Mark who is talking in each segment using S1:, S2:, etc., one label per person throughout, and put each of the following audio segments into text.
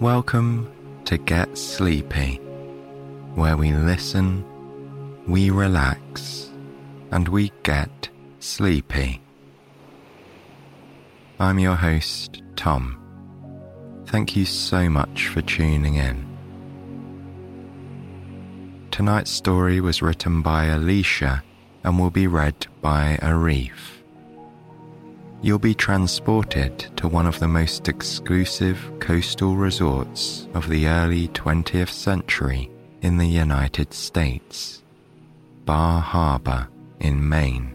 S1: Welcome to Get Sleepy, where we listen, we relax, and we get sleepy. I'm your host, Tom. Thank you so much for tuning in. Tonight's story was written by Alicia and will be read by Arif. You'll be transported to one of the most exclusive coastal resorts of the early 20th century in the United States, Bar Harbor in Maine.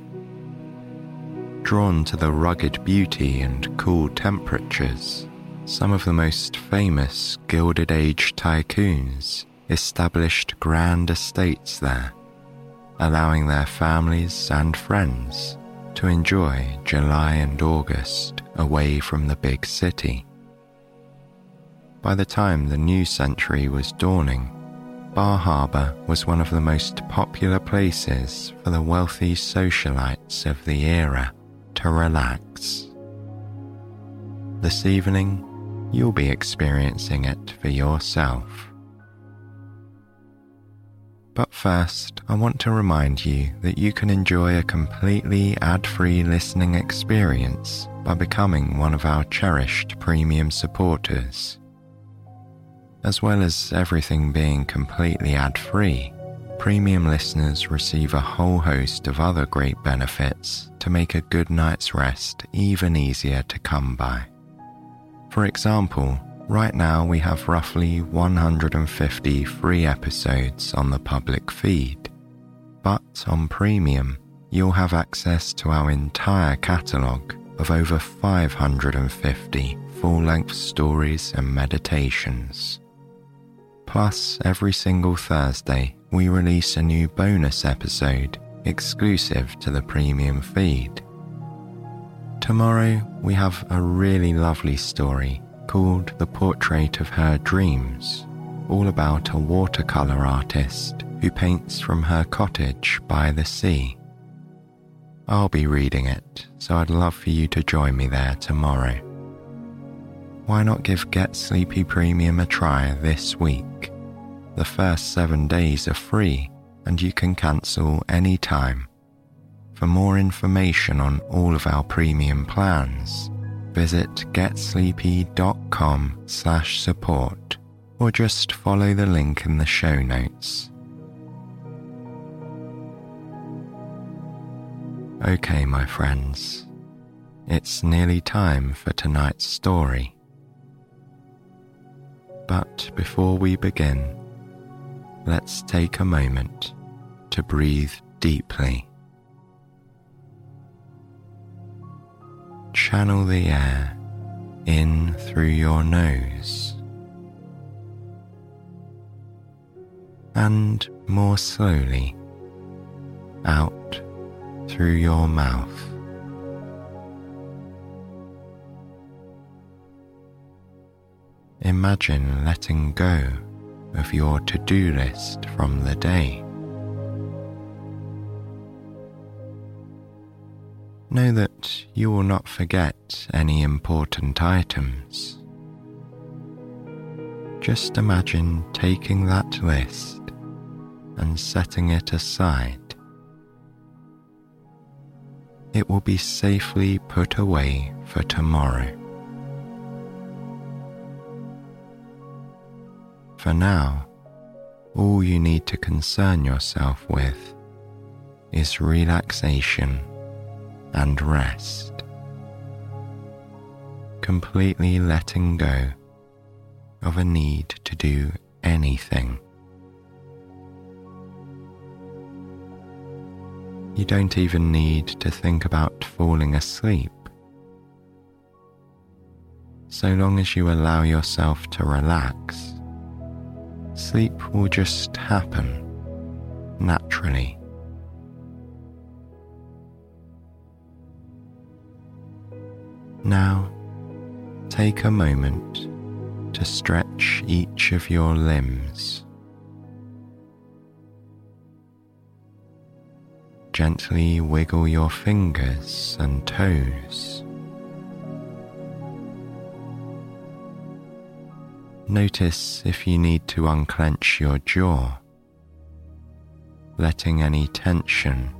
S1: Drawn to the rugged beauty and cool temperatures, some of the most famous Gilded Age tycoons established grand estates there, allowing their families and friends to enjoy July and August away from the big city. By the time the new century was dawning, Bar Harbor was one of the most popular places for the wealthy socialites of the era to relax. This evening, you'll be experiencing it for yourself. But first, I want to remind you that you can enjoy a completely ad free listening experience by becoming one of our cherished premium supporters. As well as everything being completely ad free, premium listeners receive a whole host of other great benefits to make a good night's rest even easier to come by. For example, Right now, we have roughly 150 free episodes on the public feed, but on Premium, you'll have access to our entire catalogue of over 550 full length stories and meditations. Plus, every single Thursday, we release a new bonus episode exclusive to the Premium feed. Tomorrow, we have a really lovely story called The Portrait of Her Dreams, all about a watercolour artist who paints from her cottage by the sea. I'll be reading it, so I'd love for you to join me there tomorrow. Why not give Get Sleepy Premium a try this week? The first seven days are free and you can cancel any time. For more information on all of our premium plans, visit getsleepy.com slash support or just follow the link in the show notes. Okay, my friends, it's nearly time for tonight's story. But before we begin, let's take a moment to breathe deeply. Channel the air in through your nose and more slowly out through your mouth. Imagine letting go of your to do list from the day. Know that you will not forget any important items. Just imagine taking that list and setting it aside. It will be safely put away for tomorrow. For now, all you need to concern yourself with is relaxation and rest, completely letting go of a need to do anything. You don't even need to think about falling asleep. So long as you allow yourself to relax sleep will just happen naturally. Now, take a moment to stretch each of your limbs. Gently wiggle your fingers and toes. Notice if you need to unclench your jaw, letting any tension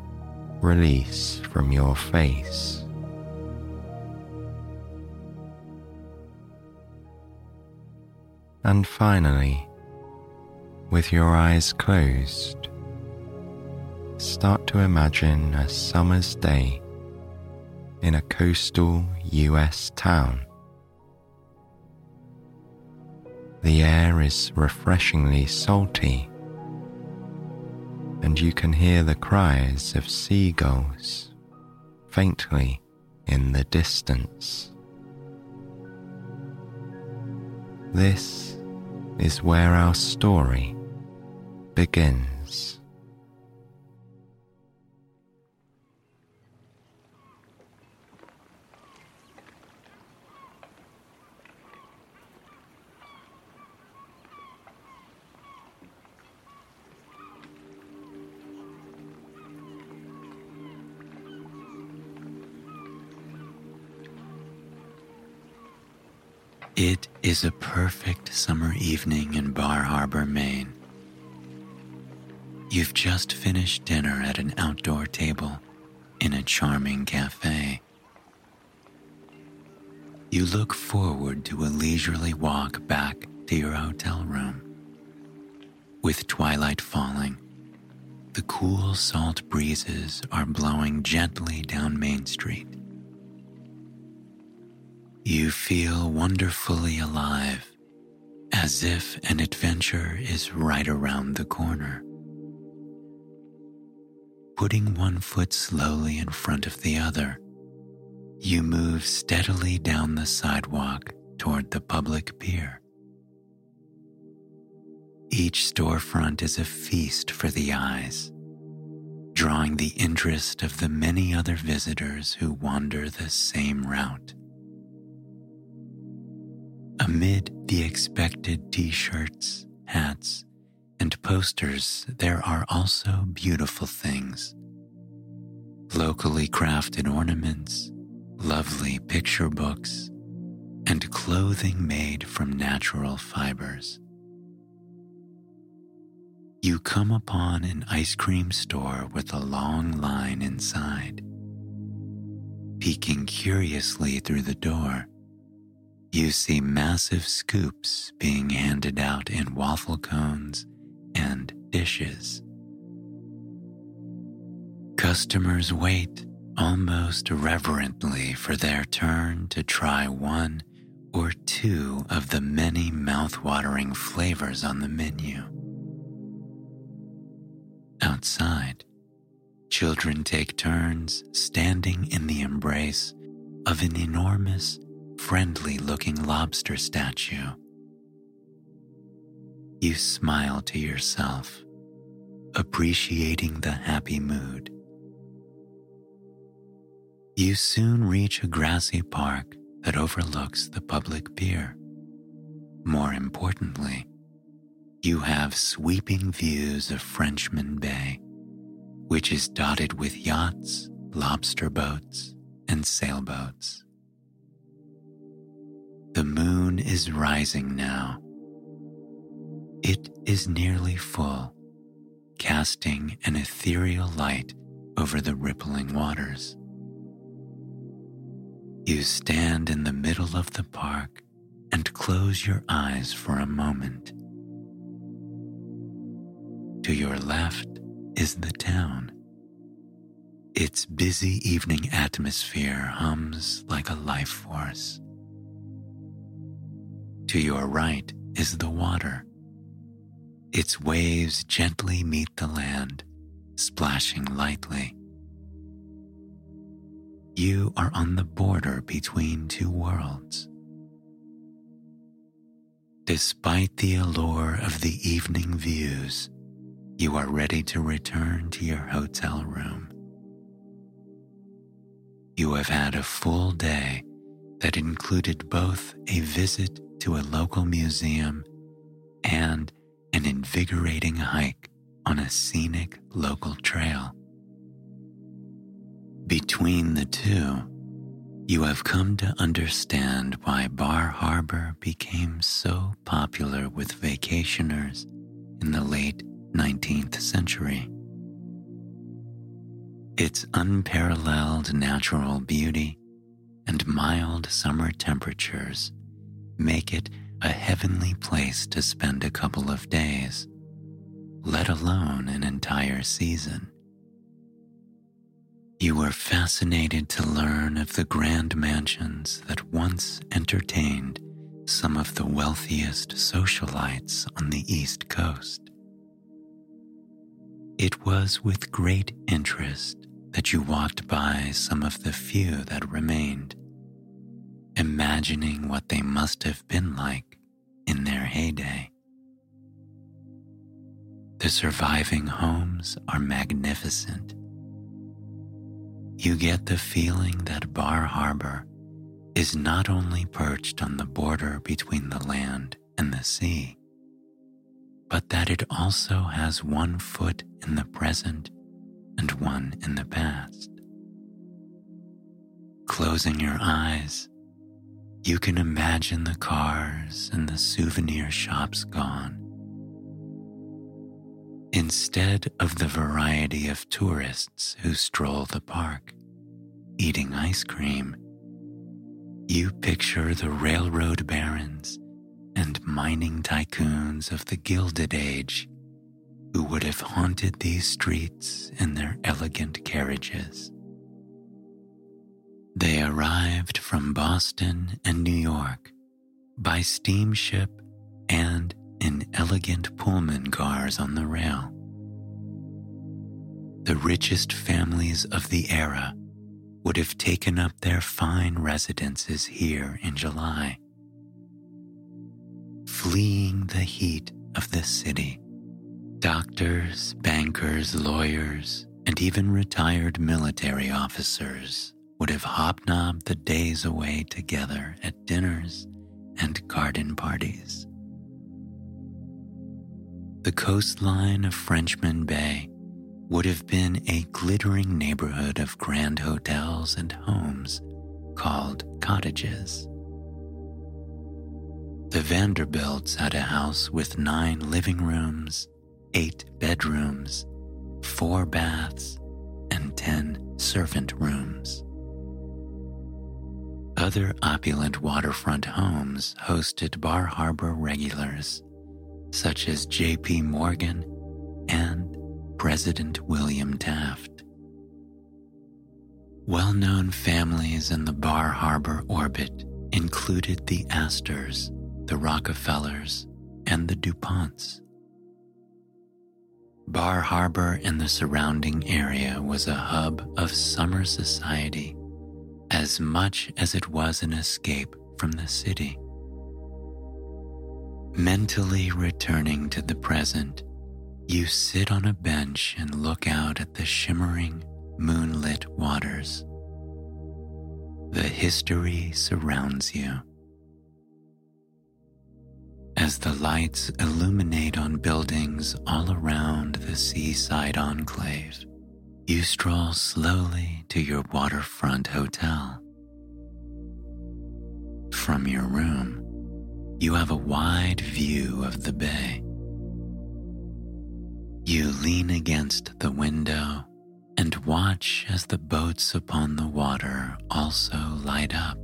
S1: release from your face. And finally, with your eyes closed, start to imagine a summer's day in a coastal US town. The air is refreshingly salty, and you can hear the cries of seagulls faintly in the distance. This is where our story begins.
S2: It is a perfect summer evening in Bar Harbor, Maine. You've just finished dinner at an outdoor table in a charming cafe. You look forward to a leisurely walk back to your hotel room. With twilight falling, the cool salt breezes are blowing gently down Main Street. You feel wonderfully alive, as if an adventure is right around the corner. Putting one foot slowly in front of the other, you move steadily down the sidewalk toward the public pier. Each storefront is a feast for the eyes, drawing the interest of the many other visitors who wander the same route. Amid the expected t shirts, hats, and posters, there are also beautiful things. Locally crafted ornaments, lovely picture books, and clothing made from natural fibers. You come upon an ice cream store with a long line inside. Peeking curiously through the door, you see massive scoops being handed out in waffle cones and dishes. Customers wait almost reverently for their turn to try one or two of the many mouth-watering flavors on the menu. Outside, children take turns standing in the embrace of an enormous friendly looking lobster statue. You smile to yourself, appreciating the happy mood. You soon reach a grassy park that overlooks the public pier. More importantly, you have sweeping views of Frenchman Bay, which is dotted with yachts, lobster boats, and sailboats. Is rising now. It is nearly full, casting an ethereal light over the rippling waters. You stand in the middle of the park and close your eyes for a moment. To your left is the town. Its busy evening atmosphere hums like a life force. To your right is the water. Its waves gently meet the land, splashing lightly. You are on the border between two worlds. Despite the allure of the evening views, you are ready to return to your hotel room. You have had a full day that included both a visit to a local museum and an invigorating hike on a scenic local trail. Between the two, you have come to understand why Bar Harbor became so popular with vacationers in the late 19th century. Its unparalleled natural beauty and mild summer temperatures make it a heavenly place to spend a couple of days, let alone an entire season. You were fascinated to learn of the grand mansions that once entertained some of the wealthiest socialites on the East Coast. It was with great interest that you walked by some of the few that remained, imagining what they must have been like in their heyday. The surviving homes are magnificent you get the feeling that Bar Harbor is not only perched on the border between the land and the sea, but that it also has one foot in the present and one in the past. Closing your eyes, you can imagine the cars and the souvenir shops gone. Instead of the variety of tourists who stroll the park, eating ice cream, you picture the railroad barons and mining tycoons of the Gilded Age who would have haunted these streets in their elegant carriages. They arrived from Boston and New York by steamship and in elegant Pullman cars on the rail. The richest families of the era would have taken up their fine residences here in July. Fleeing the heat of the city, doctors, bankers, lawyers, and even retired military officers would have hobnobbed the days away together at dinners and garden parties. The coastline of Frenchman Bay would have been a glittering neighborhood of grand hotels and homes called cottages. The Vanderbilts had a house with nine living rooms, eight bedrooms, four baths, and ten servant rooms. Other opulent waterfront homes hosted Bar Harbor regulars, such as J.P. Morgan and President William Taft. Well known families in the Bar Harbor orbit included the Astors, the Rockefellers, and the DuPonts. Bar Harbor and the surrounding area was a hub of summer society as much as it was an escape from the city. Mentally returning to the present, you sit on a bench and look out at the shimmering, moonlit waters. The history surrounds you. As the lights illuminate on buildings all around the seaside enclave, you stroll slowly to your waterfront hotel. From your room, you have a wide view of the bay. You lean against the window and watch as the boats upon the water also light up,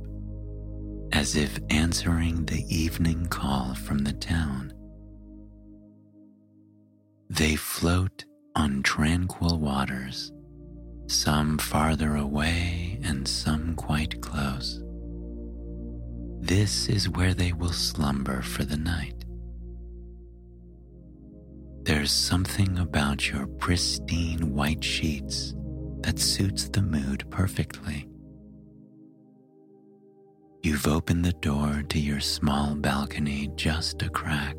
S2: as if answering the evening call from the town. They float on tranquil waters, some farther away and some quite close. This is where they will slumber for the night. There's something about your pristine white sheets that suits the mood perfectly. You've opened the door to your small balcony just a crack,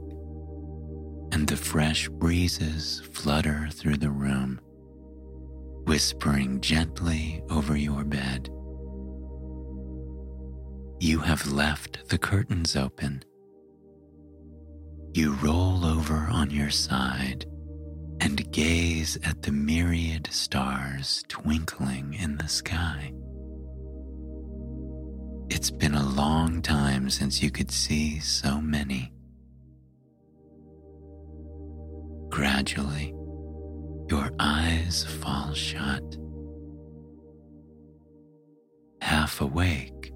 S2: and the fresh breezes flutter through the room, whispering gently over your bed. You have left the curtains open. You roll over on your side and gaze at the myriad stars twinkling in the sky. It's been a long time since you could see so many. Gradually, your eyes fall shut. Half awake,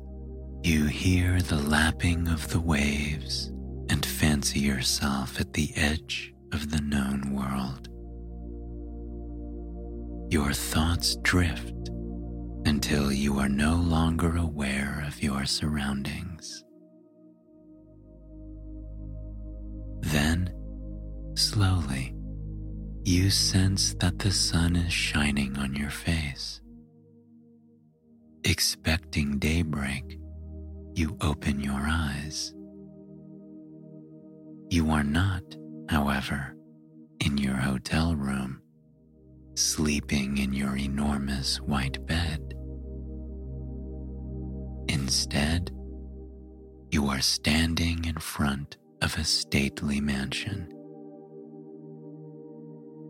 S2: you hear the lapping of the waves and fancy yourself at the edge of the known world. Your thoughts drift until you are no longer aware of your surroundings. Then, slowly, you sense that the sun is shining on your face. Expecting daybreak, you open your eyes. You are not, however, in your hotel room, sleeping in your enormous white bed. Instead, you are standing in front of a stately mansion.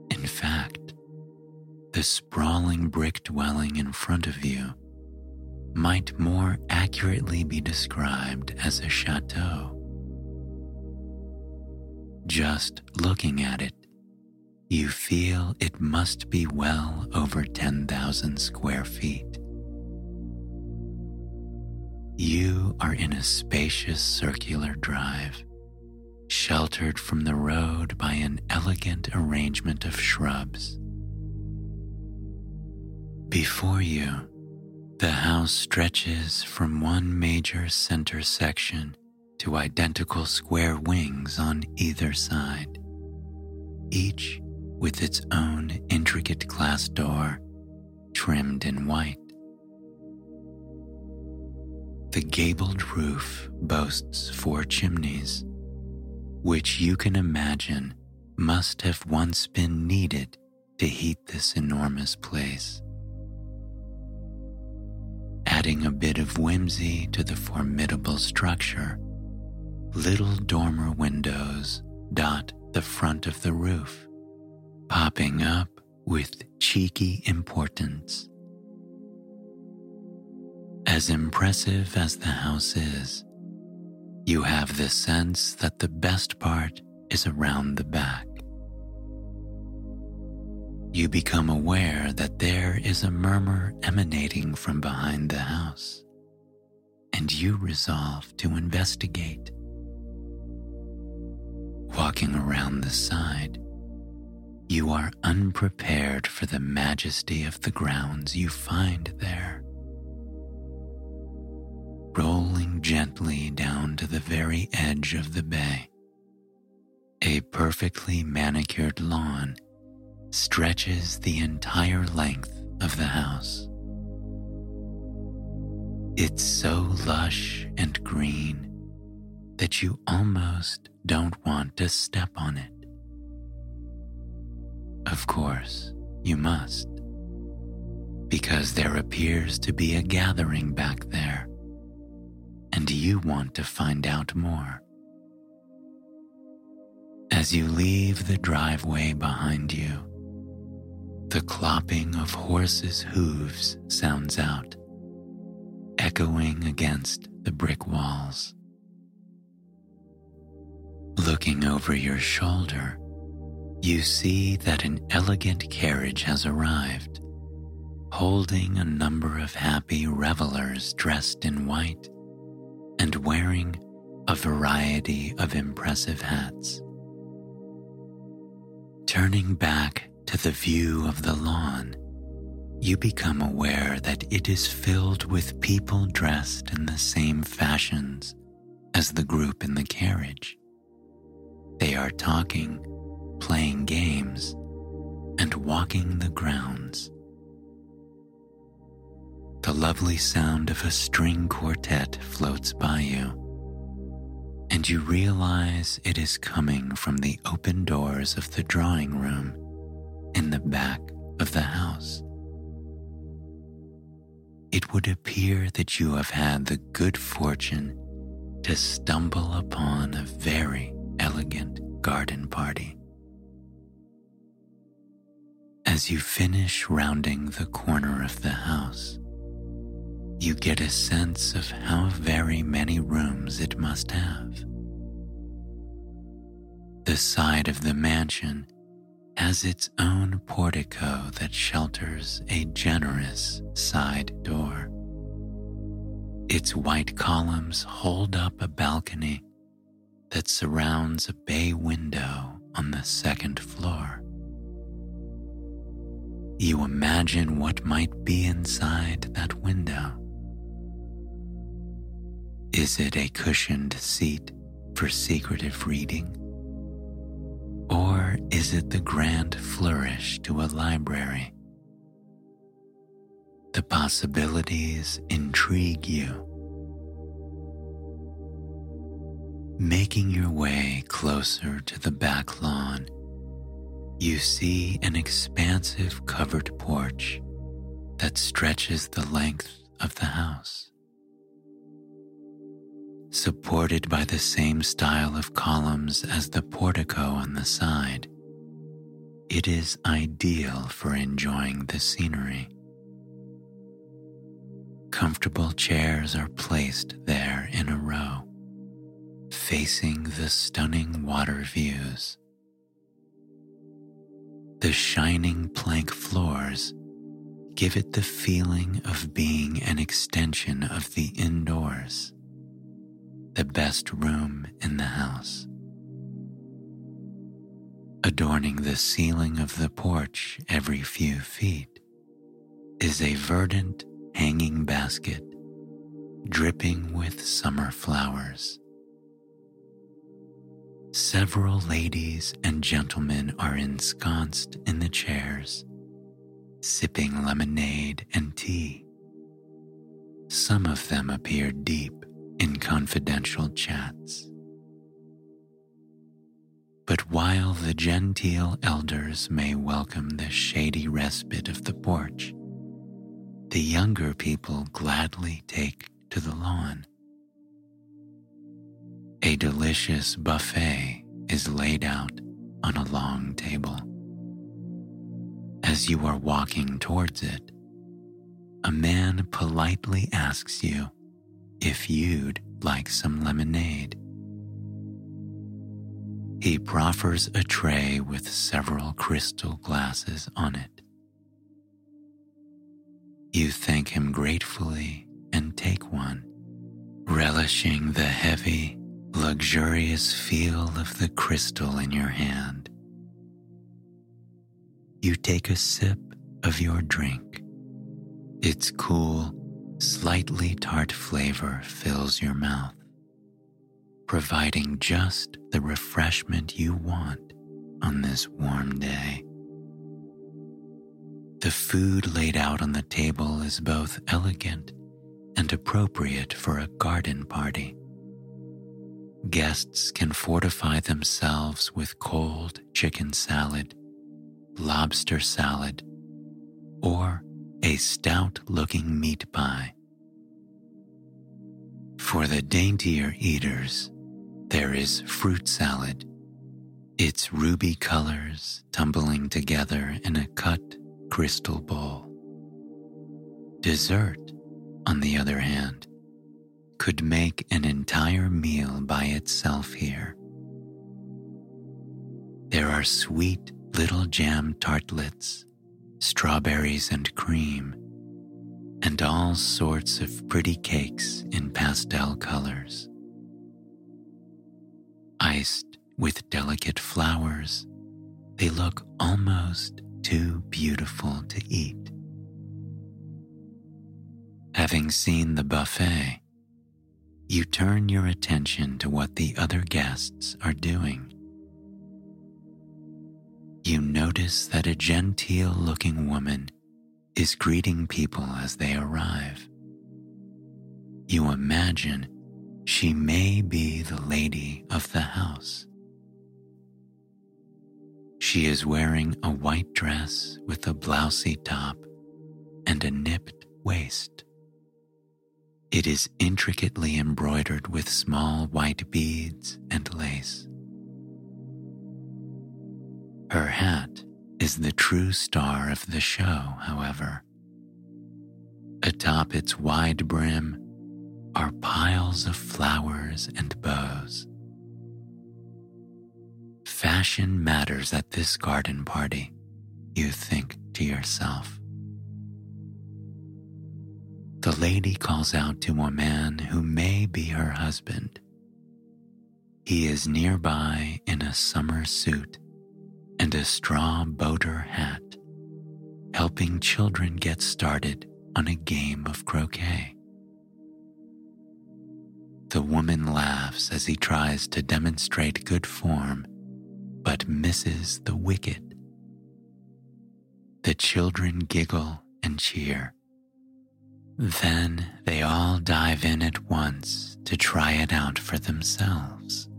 S2: In fact, the sprawling brick dwelling in front of you might more accurately be described as a chateau. Just looking at it, you feel it must be well over 10,000 square feet. You are in a spacious circular drive, sheltered from the road by an elegant arrangement of shrubs. Before you, the house stretches from one major center section to identical square wings on either side, each with its own intricate glass door trimmed in white. The gabled roof boasts four chimneys, which you can imagine must have once been needed to heat this enormous place. Adding a bit of whimsy to the formidable structure, little dormer windows dot the front of the roof, popping up with cheeky importance. As impressive as the house is, you have the sense that the best part is around the back. You become aware that there is a murmur emanating from behind the house, and you resolve to investigate. Walking around the side, you are unprepared for the majesty of the grounds you find there rolling gently down to the very edge of the bay. A perfectly manicured lawn stretches the entire length of the house. It's so lush and green that you almost don't want to step on it. Of course, you must, because there appears to be a gathering back there and you want to find out more. As you leave the driveway behind you, the clopping of horses' hooves sounds out, echoing against the brick walls. Looking over your shoulder, you see that an elegant carriage has arrived, holding a number of happy revelers dressed in white and wearing a variety of impressive hats. Turning back to the view of the lawn, you become aware that it is filled with people dressed in the same fashions as the group in the carriage. They are talking, playing games, and walking the grounds. Lovely sound of a string quartet floats by you, and you realize it is coming from the open doors of the drawing room in the back of the house. It would appear that you have had the good fortune to stumble upon a very elegant garden party. As you finish rounding the corner of the house, you get a sense of how very many rooms it must have. The side of the mansion has its own portico that shelters a generous side door. Its white columns hold up a balcony that surrounds a bay window on the second floor. You imagine what might be inside that window. Is it a cushioned seat for secretive reading? Or is it the grand flourish to a library? The possibilities intrigue you. Making your way closer to the back lawn, you see an expansive covered porch that stretches the length of the house. Supported by the same style of columns as the portico on the side, it is ideal for enjoying the scenery. Comfortable chairs are placed there in a row, facing the stunning water views. The shining plank floors give it the feeling of being an extension of the indoors, the best room in the house. Adorning the ceiling of the porch every few feet is a verdant hanging basket dripping with summer flowers. Several ladies and gentlemen are ensconced in the chairs, sipping lemonade and tea. Some of them appear deep in confidential chats. But while the genteel elders may welcome the shady respite of the porch, the younger people gladly take to the lawn. A delicious buffet is laid out on a long table. As you are walking towards it, a man politely asks you if you'd like some lemonade. He proffers a tray with several crystal glasses on it. You thank him gratefully and take one, relishing the heavy, luxurious feel of the crystal in your hand. You take a sip of your drink. Its cool, slightly tart flavor fills your mouth, providing just the refreshment you want on this warm day. The food laid out on the table is both elegant and appropriate for a garden party. Guests can fortify themselves with cold chicken salad, lobster salad, or a stout looking meat pie. For the daintier eaters, there is fruit salad, its ruby colors tumbling together in a cut crystal bowl. Dessert, on the other hand, could make an entire meal by itself here. There are sweet little jam tartlets, strawberries and cream, and all sorts of pretty cakes in pastel colors. Iced with delicate flowers, they look almost too beautiful to eat. Having seen the buffet, you turn your attention to what the other guests are doing. You notice that a genteel looking woman is greeting people as they arrive. you imagine she may be the lady of the house. She is wearing a white dress with a blousey top and a nipped waist. It is intricately embroidered with small white beads and lace. Her hat is the true star of the show, however. Atop its wide brim are piles of flowers and bows. Fashion matters at this garden party, you think to yourself. The lady calls out to a man who may be her husband. He is nearby in a summer suit and a straw boater hat, helping children get started on a game of croquet. The woman laughs as he tries to demonstrate good form, but misses the wicket. The children giggle and cheer. Then they all dive in at once to try it out for themselves.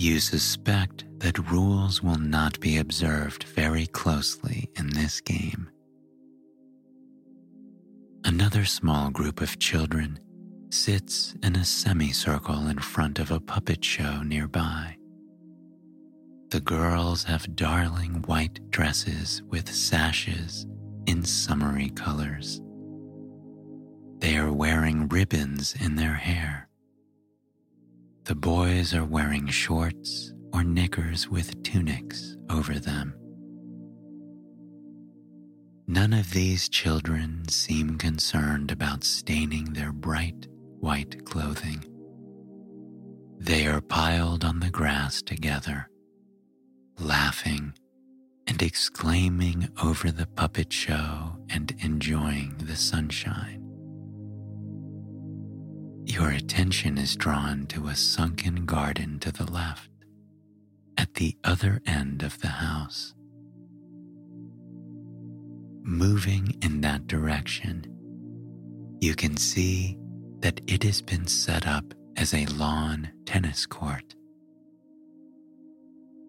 S2: You suspect that rules will not be observed very closely in this game. Another small group of children sits in a semicircle in front of a puppet show nearby. The girls have darling white dresses with sashes in summery colors. They are wearing ribbons in their hair. The boys are wearing shorts or knickers with tunics over them. None of these children seem concerned about staining their bright white clothing. They are piled on the grass together, laughing and exclaiming over the puppet show and enjoying the sunshine. Your attention is drawn to a sunken garden to the left, at the other end of the house. Moving in that direction, you can see that it has been set up as a lawn tennis court.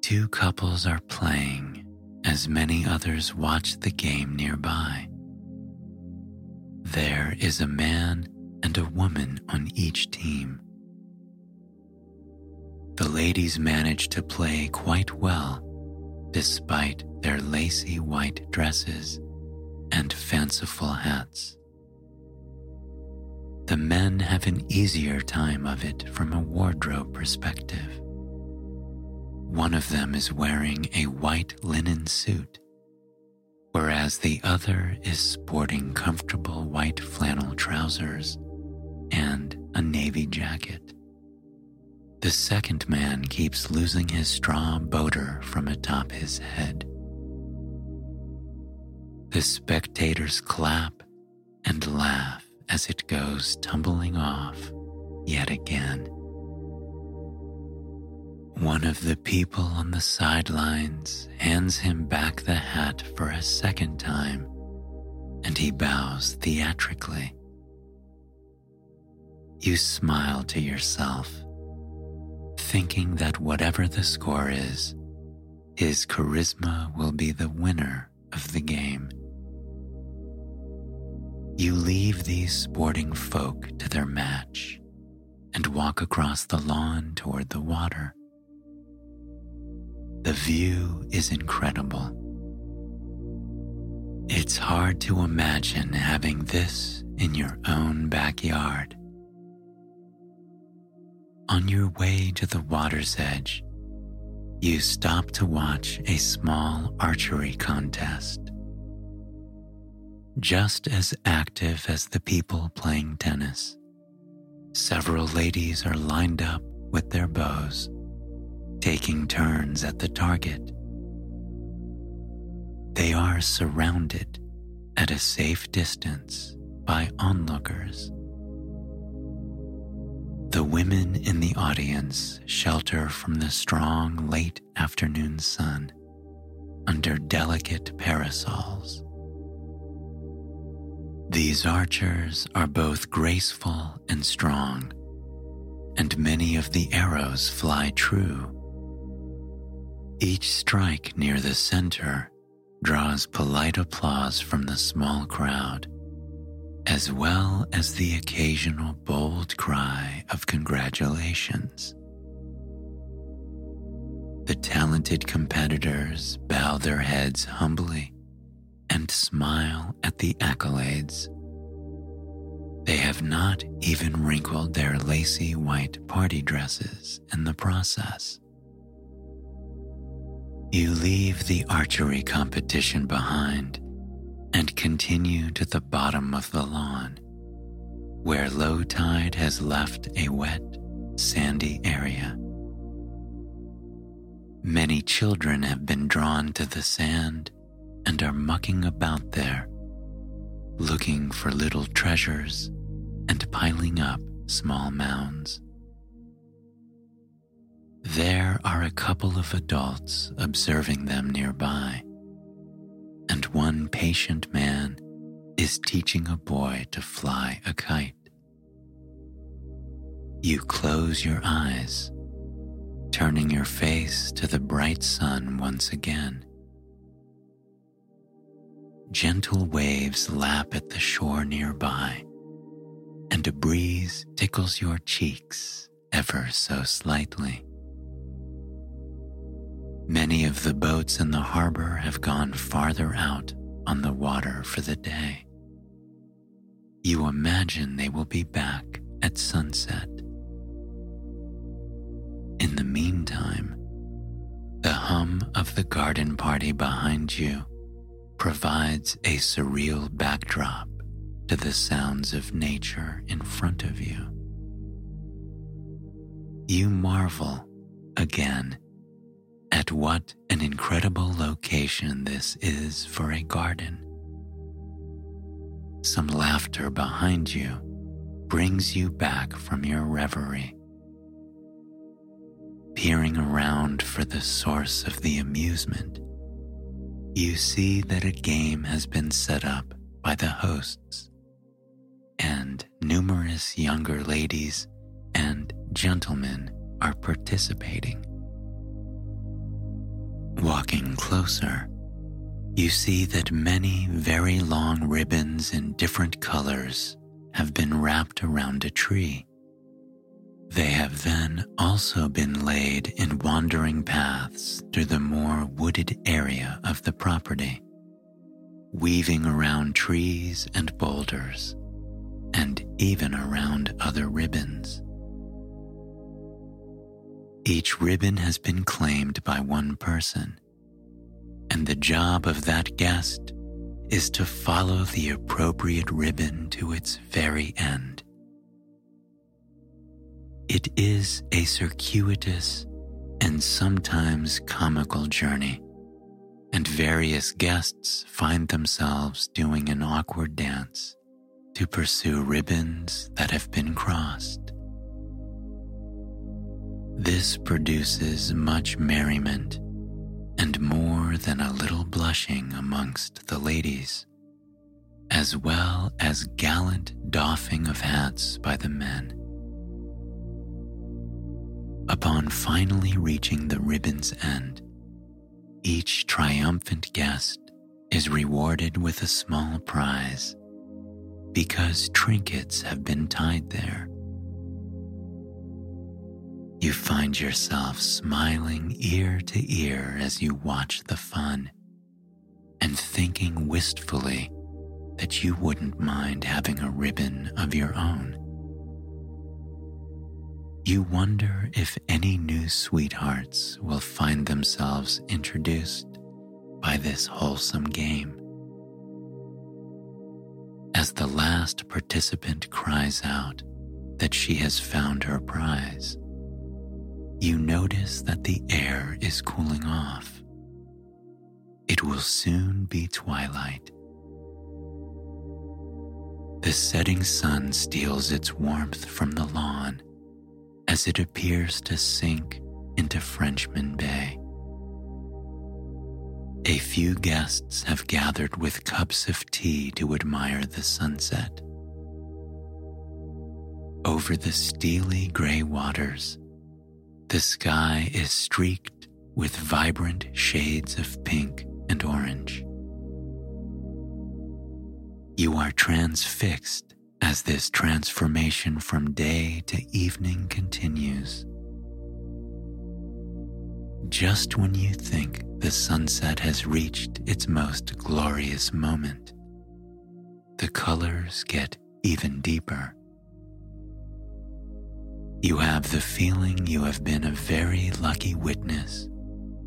S2: Two couples are playing as many others watch the game nearby. There is a man and a woman on each team. The ladies manage to play quite well despite their lacy white dresses and fanciful hats. The men have an easier time of it from a wardrobe perspective. One of them is wearing a white linen suit, whereas the other is sporting comfortable white flannel trousers and a navy jacket. The second man keeps losing his straw boater from atop his head. The spectators clap and laugh as it goes tumbling off yet again. One of the people on the sidelines hands him back the hat for a second time, and he bows theatrically. You smile to yourself, thinking that whatever the score is, his charisma will be the winner of the game. You leave these sporting folk to their match and walk across the lawn toward the water. The view is incredible. It's hard to imagine having this in your own backyard. On your way to the water's edge, you stop to watch a small archery contest just as active as the people playing tennis. Several ladies are lined up with their bows, taking turns at the target. They are surrounded at a safe distance by onlookers. The women in the audience shelter from the strong late afternoon sun under delicate parasols These archers are both graceful and strong, and many of the arrows fly true. Each strike near the center draws polite applause from the small crowd, as well as the occasional bold cry of congratulations. The talented competitors bow their heads humbly and smile at the accolades. They have not even wrinkled their lacy white party dresses in the process. You leave the archery competition behind and continue to the bottom of the lawn, where low tide has left a wet, sandy area. Many children have been drawn to the sand and are mucking about there, looking for little treasures and piling up small mounds. There are a couple of adults observing them nearby, and one patient man is teaching a boy to fly a kite. You close your eyes, turning your face to the bright sun once again. Gentle waves lap at the shore nearby, and a breeze tickles your cheeks ever so slightly. Many of the boats in the harbor have gone farther out on the water for the day. You imagine they will be back at sunset. In the meantime, the hum of the garden party behind you provides a surreal backdrop to the sounds of nature in front of you. You marvel again at what an incredible location this is for a garden. Some laughter behind you brings you back from your reverie. Peering around for the source of the amusement, you see that a game has been set up by the hosts, and numerous younger ladies and gentlemen are participating. Walking closer, you see that many very long ribbons in different colors have been wrapped around a tree. They have then also been laid in wandering paths through the more wooded area of the property, weaving around trees and boulders, and even around other ribbons. Each ribbon has been claimed by one person, and the job of that guest is to follow the appropriate ribbon to its very end. It is a circuitous and sometimes comical journey, and various guests find themselves doing an awkward dance to pursue ribbons that have been crossed. This produces much merriment and more than a little blushing amongst the ladies, as well as gallant doffing of hats by the men. Upon finally reaching the ribbon's end, each triumphant guest is rewarded with a small prize because trinkets have been tied there you find yourself smiling ear to ear as you watch the fun and thinking wistfully that you wouldn't mind having a ribbon of your own. You wonder if any new sweethearts will find themselves introduced by this wholesome game. As the last participant cries out that she has found her prize, you notice that the air is cooling off. It will soon be twilight. The setting sun steals its warmth from the lawn as it appears to sink into Frenchman Bay. A few guests have gathered with cups of tea to admire the sunset. Over the steely gray waters, the sky is streaked with vibrant shades of pink and orange. You are transfixed as this transformation from day to evening continues. Just when you think the sunset has reached its most glorious moment, the colors get even deeper. You have the feeling you have been a very lucky witness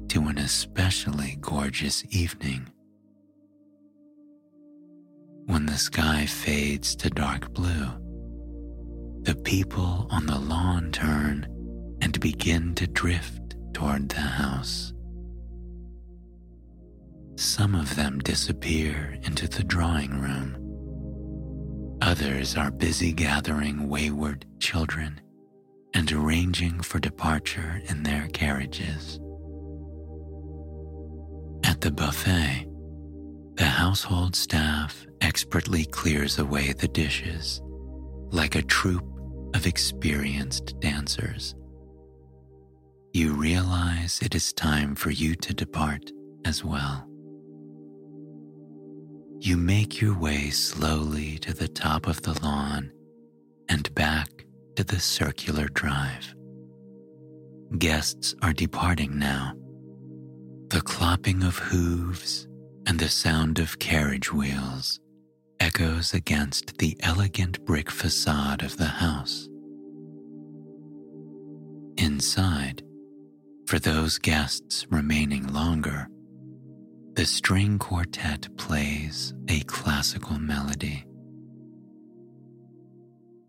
S2: to an especially gorgeous evening. When the sky fades to dark blue, the people on the lawn turn and begin to drift toward the house. Some of them disappear into the drawing room. Others are busy gathering wayward children and arranging for departure in their carriages. At the buffet, the household staff expertly clears away the dishes like a troupe of experienced dancers. You realize it is time for you to depart as well. You make your way slowly to the top of the lawn and back to the circular drive. Guests are departing now. The clopping of hooves and the sound of carriage wheels echoes against the elegant brick facade of the house. Inside, for those guests remaining longer, the string quartet plays a classical melody.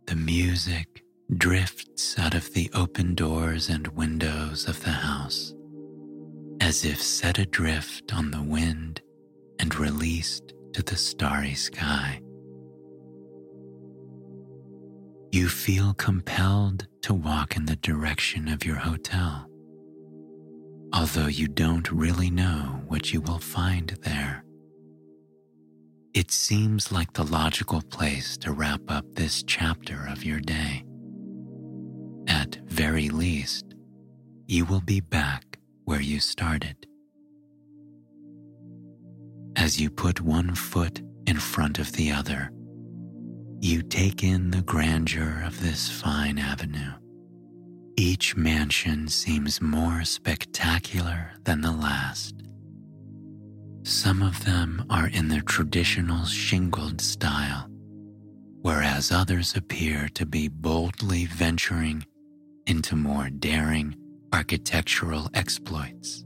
S2: The music drifts out of the open doors and windows of the house, as if set adrift on the wind and released to the starry sky. You feel compelled to walk in the direction of your hotel, although you don't really know what you will find there. It seems like the logical place to wrap up this chapter of your day. At very least, you will be back where you started. As you put one foot in front of the other, you take in the grandeur of this fine avenue. Each mansion seems more spectacular than the last. Some of them are in the traditional shingled style, whereas others appear to be boldly venturing into more daring architectural exploits.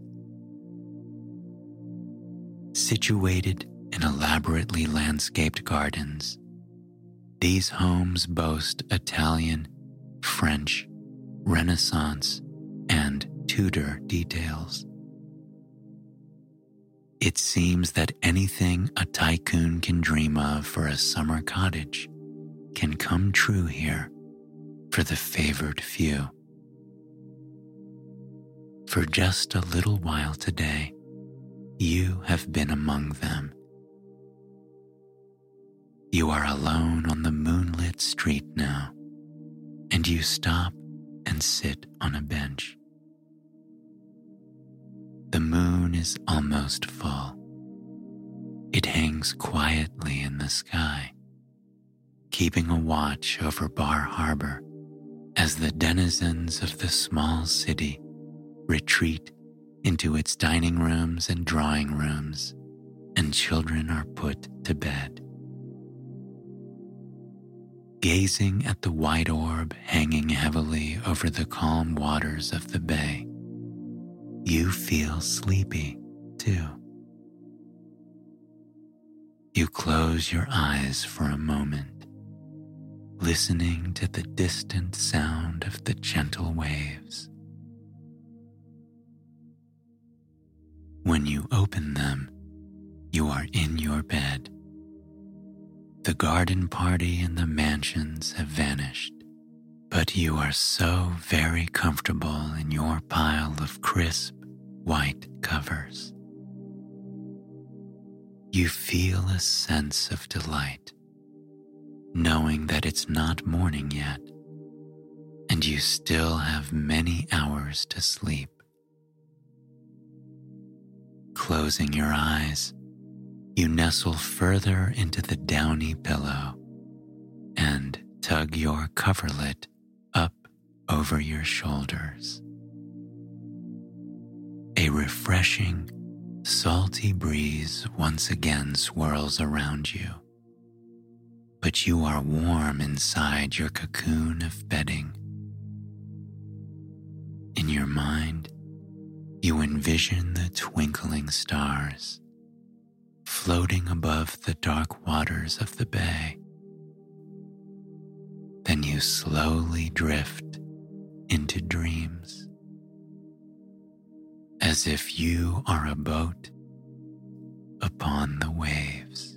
S2: Situated in elaborately landscaped gardens, these homes boast Italian, French, Renaissance, and Tudor details. It seems that anything a tycoon can dream of for a summer cottage can come true here for the favored few. For just a little while today, you have been among them. You are alone on the moonlit street now, and you stop and sit on a bench. The moon is almost full. It hangs quietly in the sky, keeping a watch over Bar Harbor as the denizens of the small city retreat into its dining rooms and drawing rooms, and children are put to bed. Gazing at the white orb hanging heavily over the calm waters of the bay, you feel sleepy too. You close your eyes for a moment, listening to the distant sound of the gentle waves. When you open them, you are in your bed. The garden party and the mansions have vanished but you are so very comfortable in your pile of crisp white covers. you feel a sense of delight, knowing that it's not morning yet and you still have many hours to sleep. Closing your eyes, you nestle further into the downy pillow and tug your coverlet up over your shoulders. A refreshing, salty breeze once again swirls around you, but you are warm inside your cocoon of bedding. In your mind, you envision the twinkling stars floating above the dark waters of the bay. Then you slowly drift into dreams as if you are a boat upon the waves.